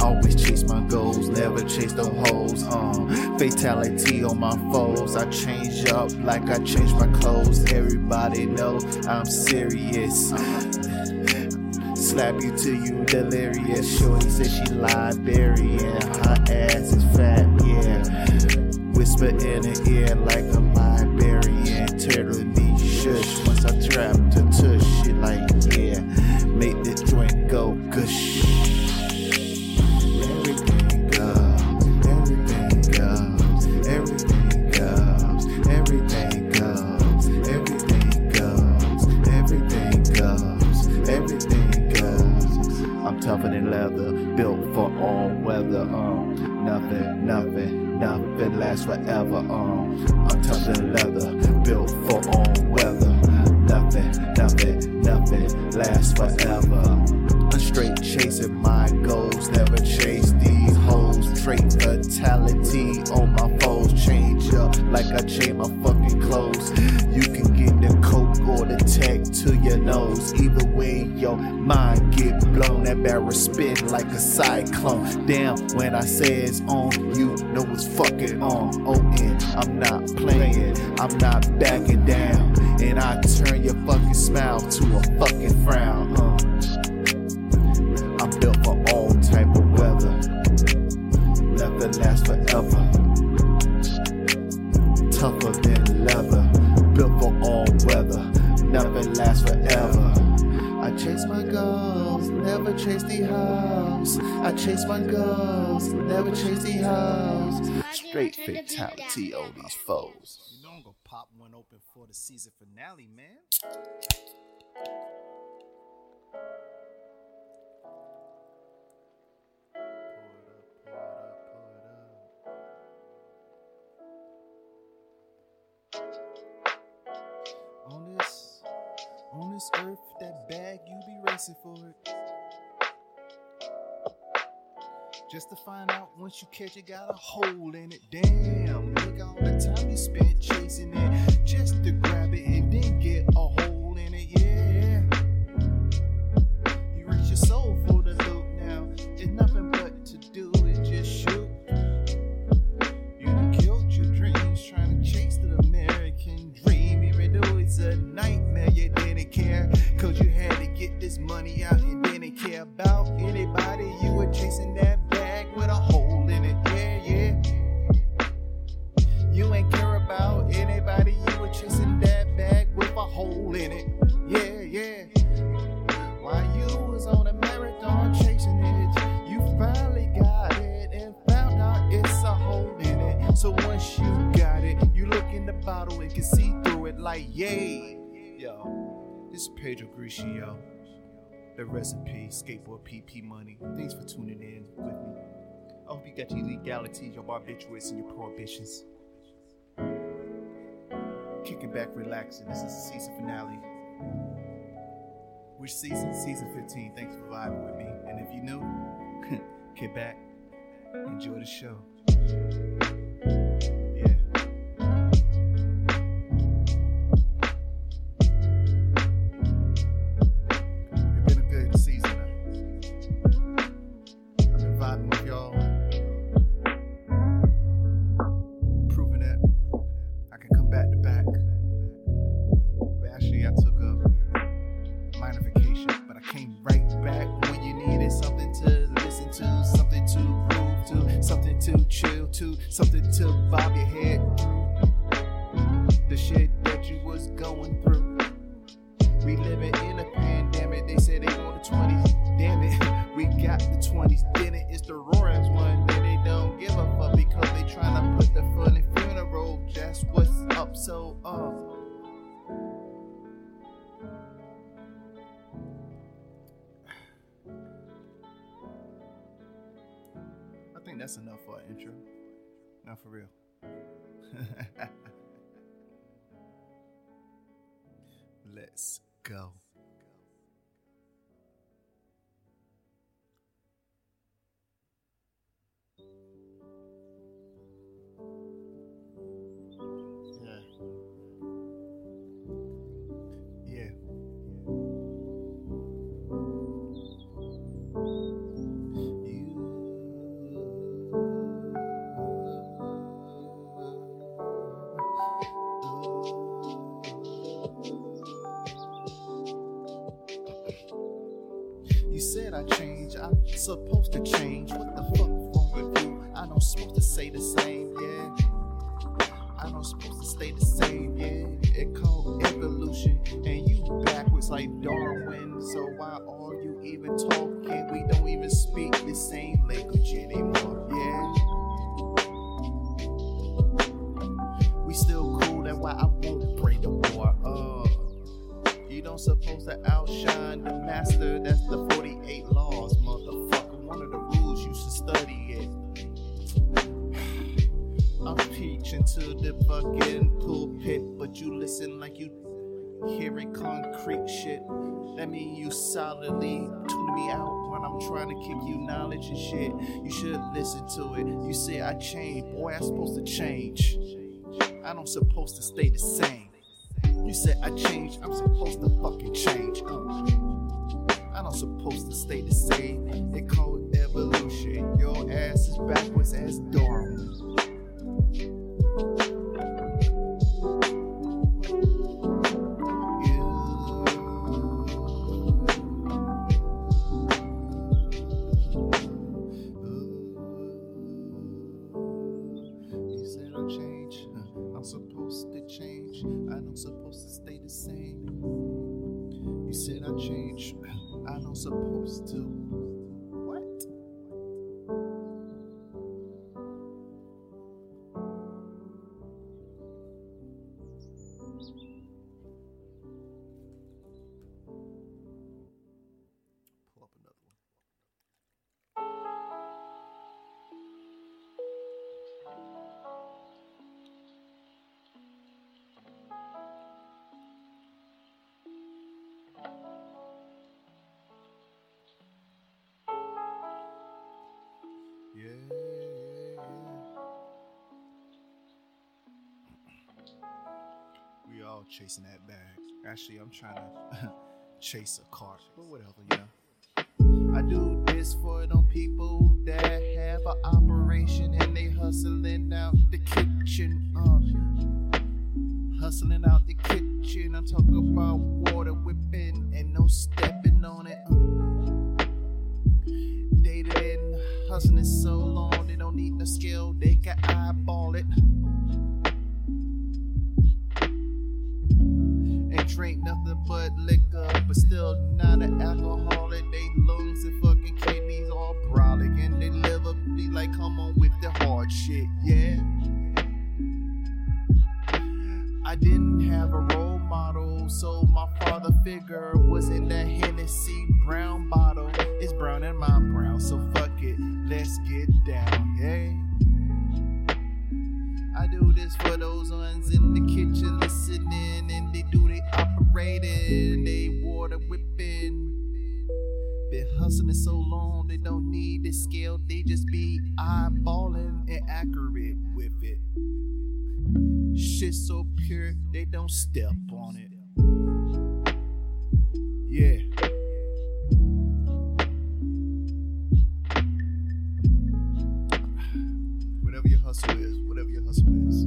Always chase my goals, never chase them hoes. Um, fatality on my foes. I change up like I change my clothes. Everybody know I'm serious. Slap you till you delirious. Shorty said she Liberian. Her ass is fat, yeah. Whisper in her ear like a librarian. Me shush once I trap Leather, built for all weather. Um, nothing, nothing, nothing lasts forever. Um, I'm than leather, built for all weather. Nothing, nothing, nothing lasts forever. Cyclone. Damn, when I say it's on, you know it's fucking on. Oh, and I'm not playing, I'm not backing down. And I turn your fucking smile to a fucking frown. Goals, never chase the house. Straight fatality on these foes. You know I'm gonna pop one open for the season finale, man. This, on this earth, that bag you be racing for it. Just to find out once you catch it, got a hole in it. Damn, look all the time you spent chasing it just to grab it and then get a hole in it. Yeah, bottle and can see through it like, yay. Yo, this is Pedro Grishio. The recipe, skateboard PP money. Thanks for tuning in with me. I hope you got your legalities, your barbiturates, and your prohibitions. Kicking back, relaxing. This is the season finale. Which season? Season 15. Thanks for vibing with me. And if you're new, get back, enjoy the show. Came right back when you needed something to listen to, something to groove to, something to chill to, something to bob your head through. The shit that you was going through. Think that's enough for an intro. Not for real. Let's go. I'm supposed to change. What the fuck wrong with you? I know supposed to say the same, yeah. I know supposed to stay the same, solidly tune me out when I'm trying to kick you knowledge and shit. You should listen to it. You say I change, boy, I'm supposed to change. I don't supposed to stay the same. You said I change, I'm supposed to fucking change. Uh, I don't supposed to stay the same. It called evolution. Your ass is backwards as Darwin. All chasing that bag. Actually, I'm trying to chase a cart, but whatever, you know. I do this for them people that have an operation and they hustling out the kitchen. Uh, hustling out the kitchen. I'm talking about water whipping and no stepping on it. Uh, they been hustling so long, they don't need no skill, They lungs and fucking kidneys all brolic, and they liver be like, come on with the hard shit, yeah. I didn't have a role model, so my father figure was in that Hennessy brown bottle. It's brown and my brown, so fuck it, let's get down, yeah. I do this for those ones in the kitchen listening, and they do they operating, they water whipping. Been hustling so long, they don't need the scale, they just be eyeballing and accurate with it. Shit so pure, they don't step on it. Yeah. Whatever your hustle is, whatever your hustle is,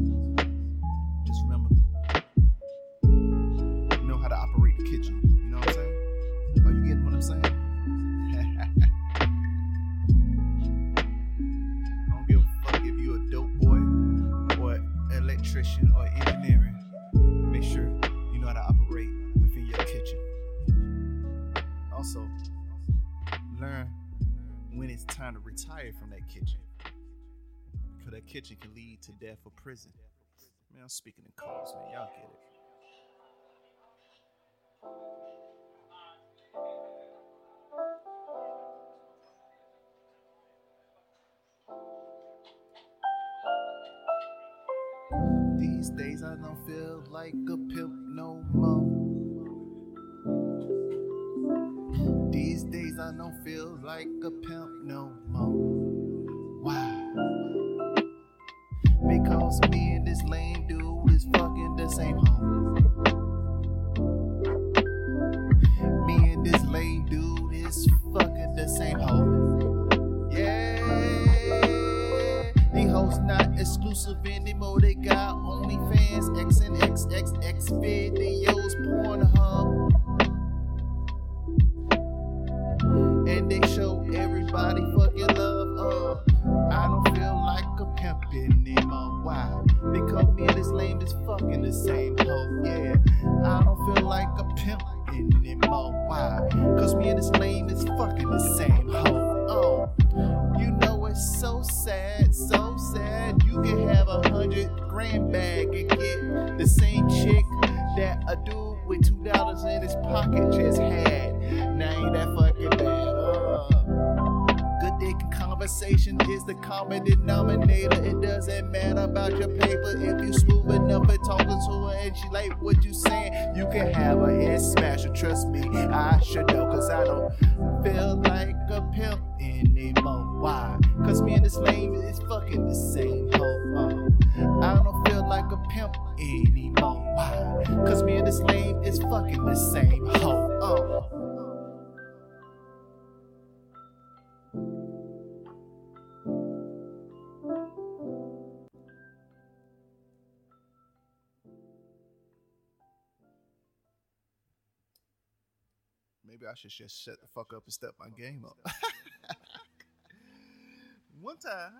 electrician or engineering. Make sure you know how to operate within your kitchen. Also, learn when it's time to retire from that kitchen. Because that kitchen can lead to death or prison. Man, I'm speaking in codes, man. Y'all get it. These days I don't feel like a pimp no more. These days I don't feel like a pimp no more. Wow. Because me and this lame dude is fucking the same hoe. Me and this lame dude is fucking the same hoe. Exclusive anymore. They got OnlyFans, X and X, X, X videos, Pornhub. Trust me, I should know cause I don't feel like a pimp anymore. Why? Cause me and this lame is fucking the same hoe. Uh, I don't feel like a pimp anymore. Why? Cause me and this lame is fucking the same hoe. Uh. Maybe I should just shut the fuck up and step my game up. One time.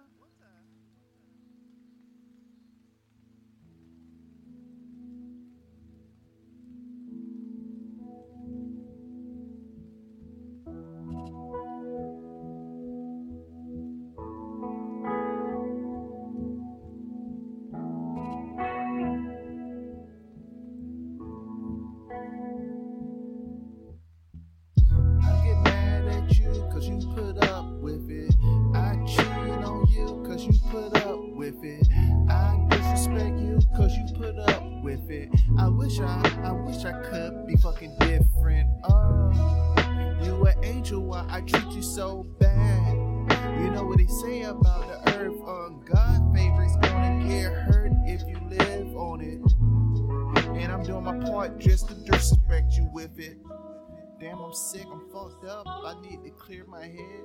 Need to clear my head.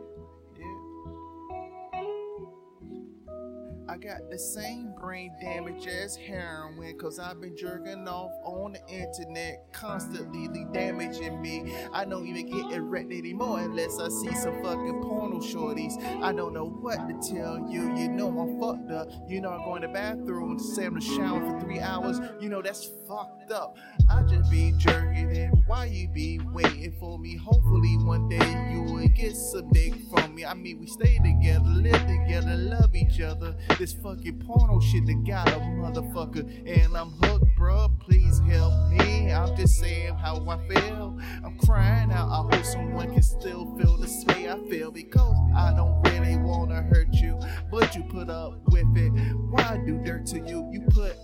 I got the same brain damage as heroin, cause I've been jerking off on the internet, constantly damaging me. I don't even get erect anymore unless I see some fucking porno shorties. I don't know what to tell you. You know I'm fucked up. You know I'm going to the bathroom, to sit in the shower for three hours. You know that's fucked up. I just be jerking and why you be waiting for me? Hopefully one day you will get some dick from me. I mean we stay together, live together, love each other. This fucking porno shit that got a motherfucker and I'm hooked, bruh. Please help me. I'm just saying how I feel. I'm crying out. I hope someone can still feel the way I feel because I don't really wanna hurt you, but you put up with it. Why do dirt to you? You put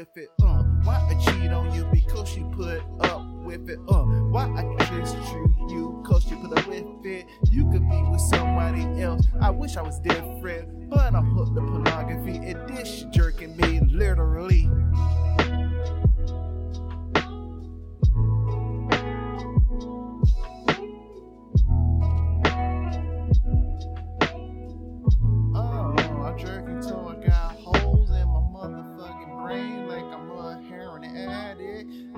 with it. Uh, why I cheat on you because you put up with it. Uh, why I just treat you cause you put up with it. You could be with somebody else. I wish I was different, but I'm hooked to pornography and this jerking me literally.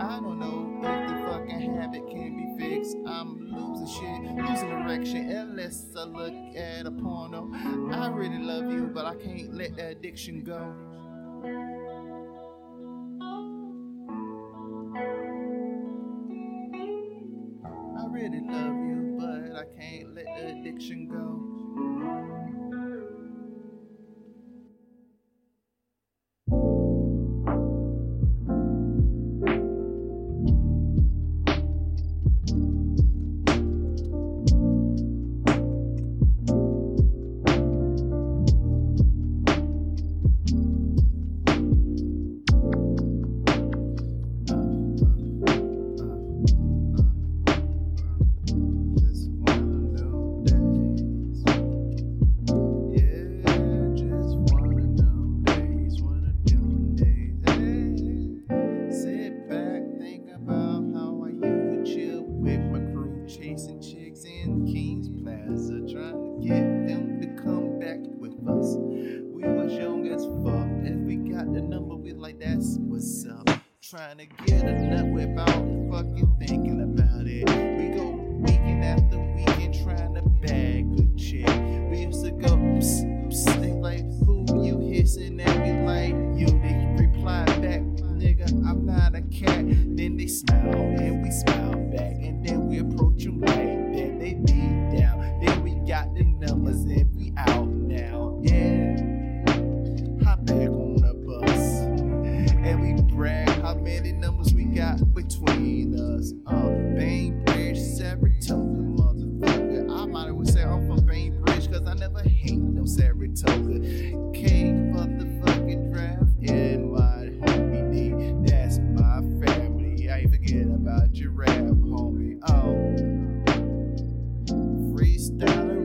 I don't know if the fucking habit can be fixed. I'm losing shit, losing erection unless I look at a porno. I really love you, but I can't let the addiction go. Trying to get a nut fucking thinking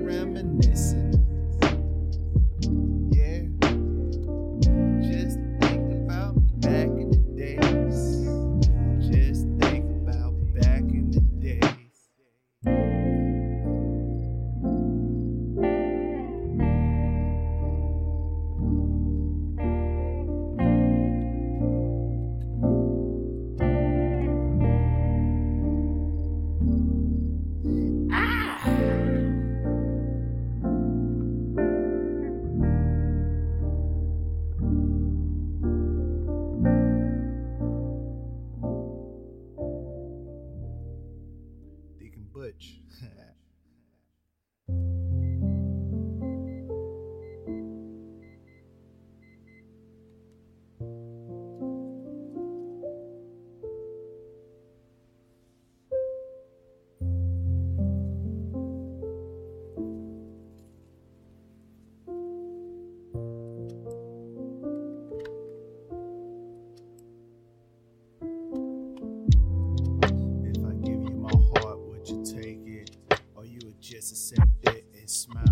reminiscing. Just accept it and smile,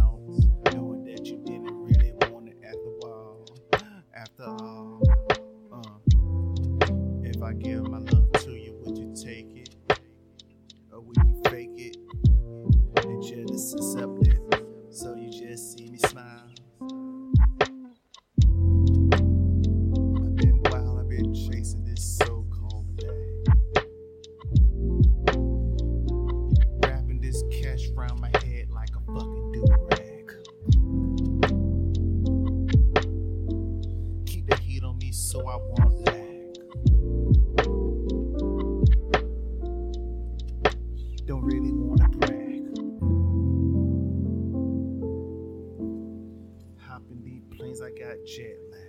got jet lag.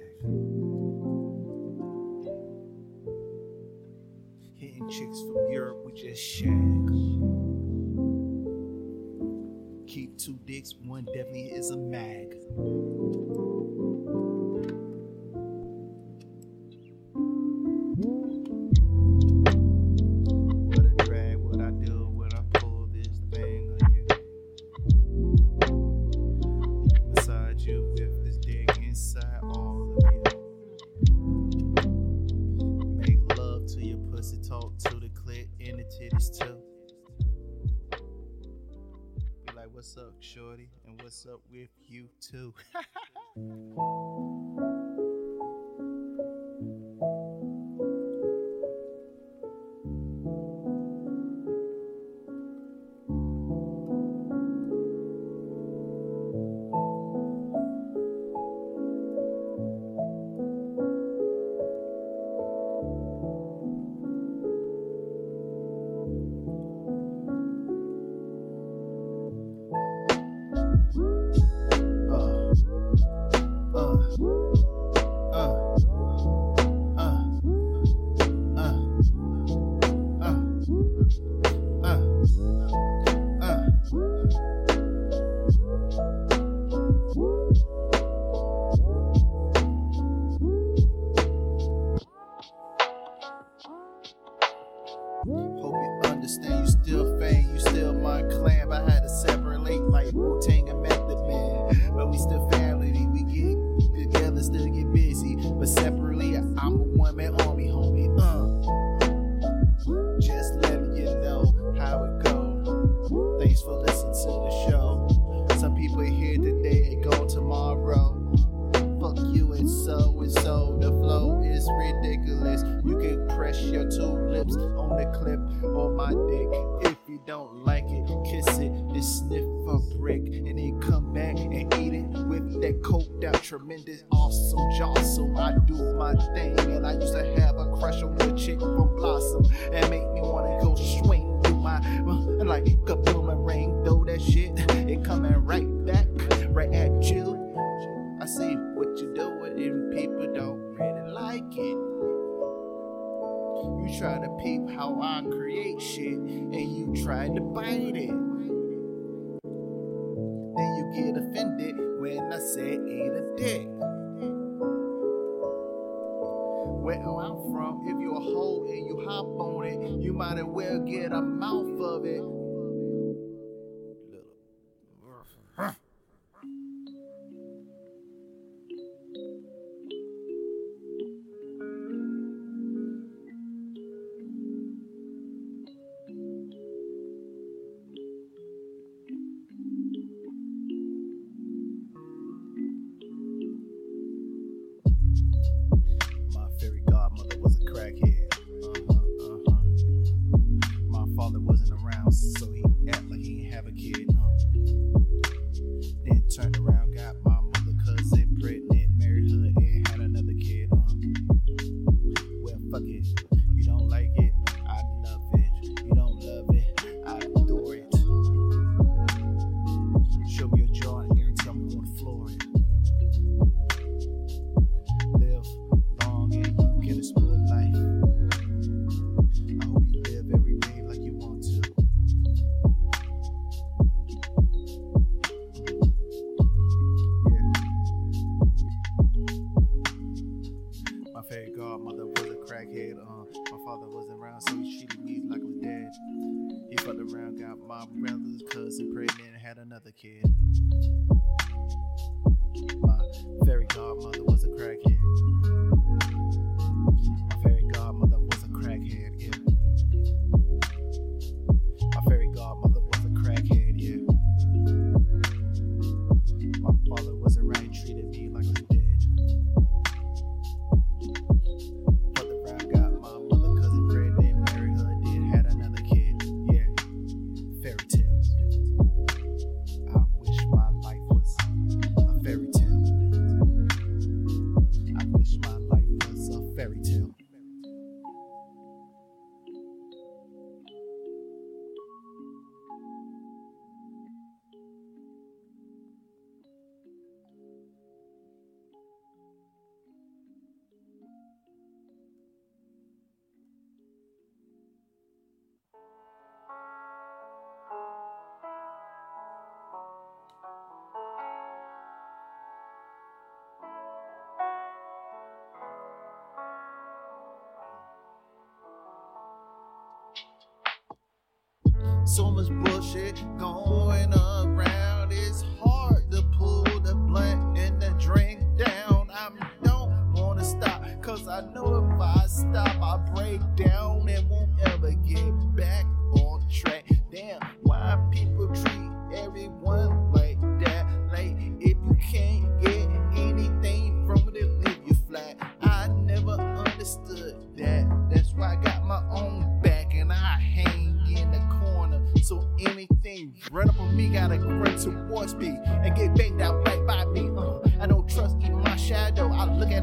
Hitting chicks from Europe, we just shag. Keep two dicks, one definitely is a mag. Clip or my dick. If you don't like it, kiss it and sniff a brick. And then come back and eat it with that coked out tremendous awesome jawsome. I do my thing and I used to have a crush on the chick from Blossom and make me wanna go swing through my uh, like a boomerang. Throw that shit, it coming right back, right at you. I see try to peep how I create shit and you try to bite it. Then you get offended when I say eat a dick. Where I'm from, if you're a hoe and you hop on it, you might as well get a mouth of it. Had kid. So much bullshit going around. It's hard to pull the blunt and the drink down. I don't wanna stop, cause I know if I stop, I break down and won't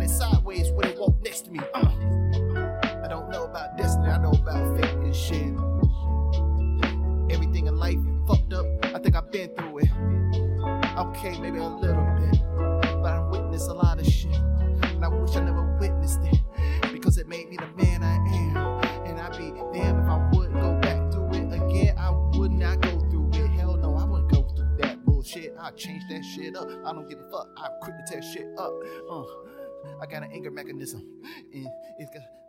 it sideways when it walk next to me. Uh, I don't know about destiny. I know about fate and shit. Everything in life fucked up. I think I've been through it. Okay, maybe a little bit, but I witnessed a lot of shit, and I wish I never witnessed it because it made me the man I am. And I'd be damn if I would go back through it again. I would not go through it. Hell no, I wouldn't go through that bullshit. I'd change that shit up. I don't give a fuck. I quick to tear shit up. Uh, I got an anger mechanism, it's got.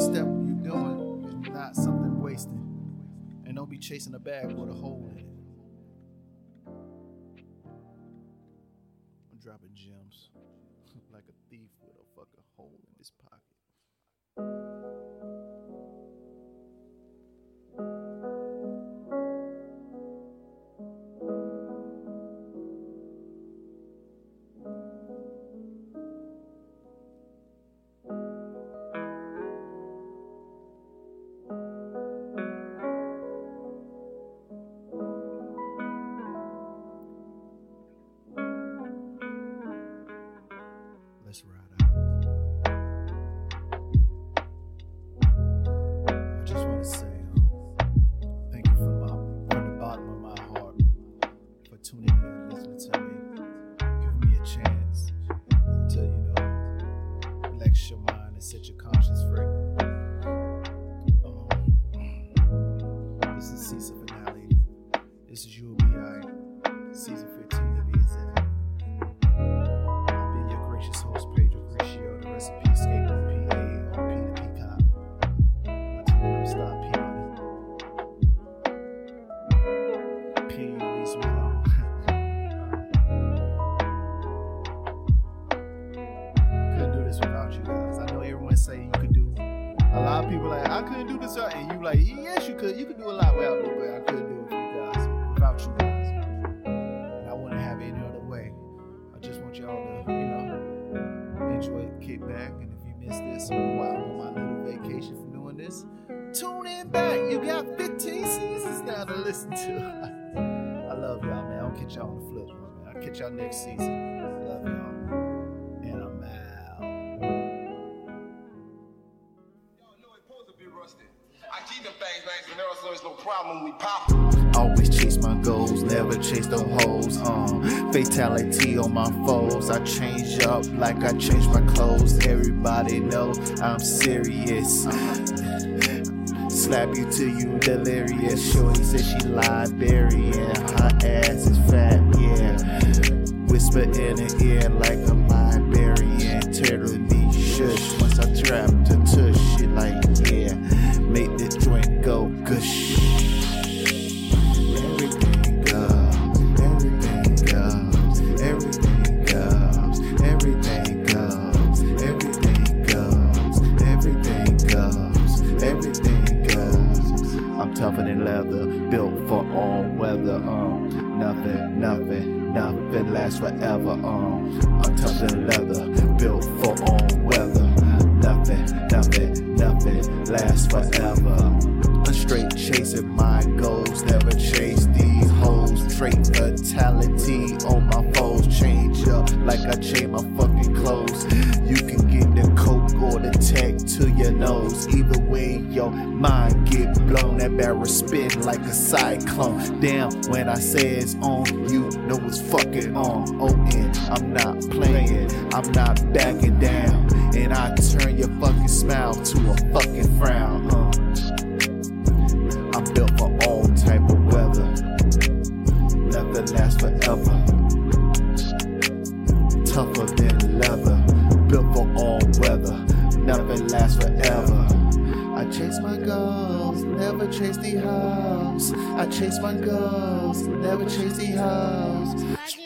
Step you're doing is not something wasted. And don't be chasing a bag with a hole in it. I'm dropping gems like a thief with a fucking hole in his pocket. Next season. Love y'all. And I'm out. Y'all know it's supposed to be rusted. I keep them things nice and there, so it's no problem when we pop 'em. Always chase my goals, never chase them hoes. Um, fatality on my foes. I change up like I change my clothes. Everybody know I'm serious. Slap you till you delirious. Shorty said she Liberian. Her ass is fat, yeah. Whisper in her ear like a librarian. Telling me shush once I trap lasts forever. Um, I'm than leather, built for all weather. Nothing, nothing, nothing lasts forever. I'm straight chasing my goals, never chase these hoes. Straight fatality on my foes. Change up like I change my fucking clothes. You can get the coke or the tech to your nose. Either way, your mind get blown. That barrel spin like a cyclone. Damn, when I say it's on, you know it's fucking on. Oh, I'm not playing, I'm not backing down. And I turn your fucking smile to a fucking frown. Uh. I'm built for all type of weather. Nothing lasts forever. Tougher than leather. Built for all weather. Nothing lasts forever. I chase my goals, never chase the house. I chase my goals, never chase the house.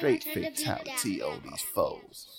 Straight fatality on these foes.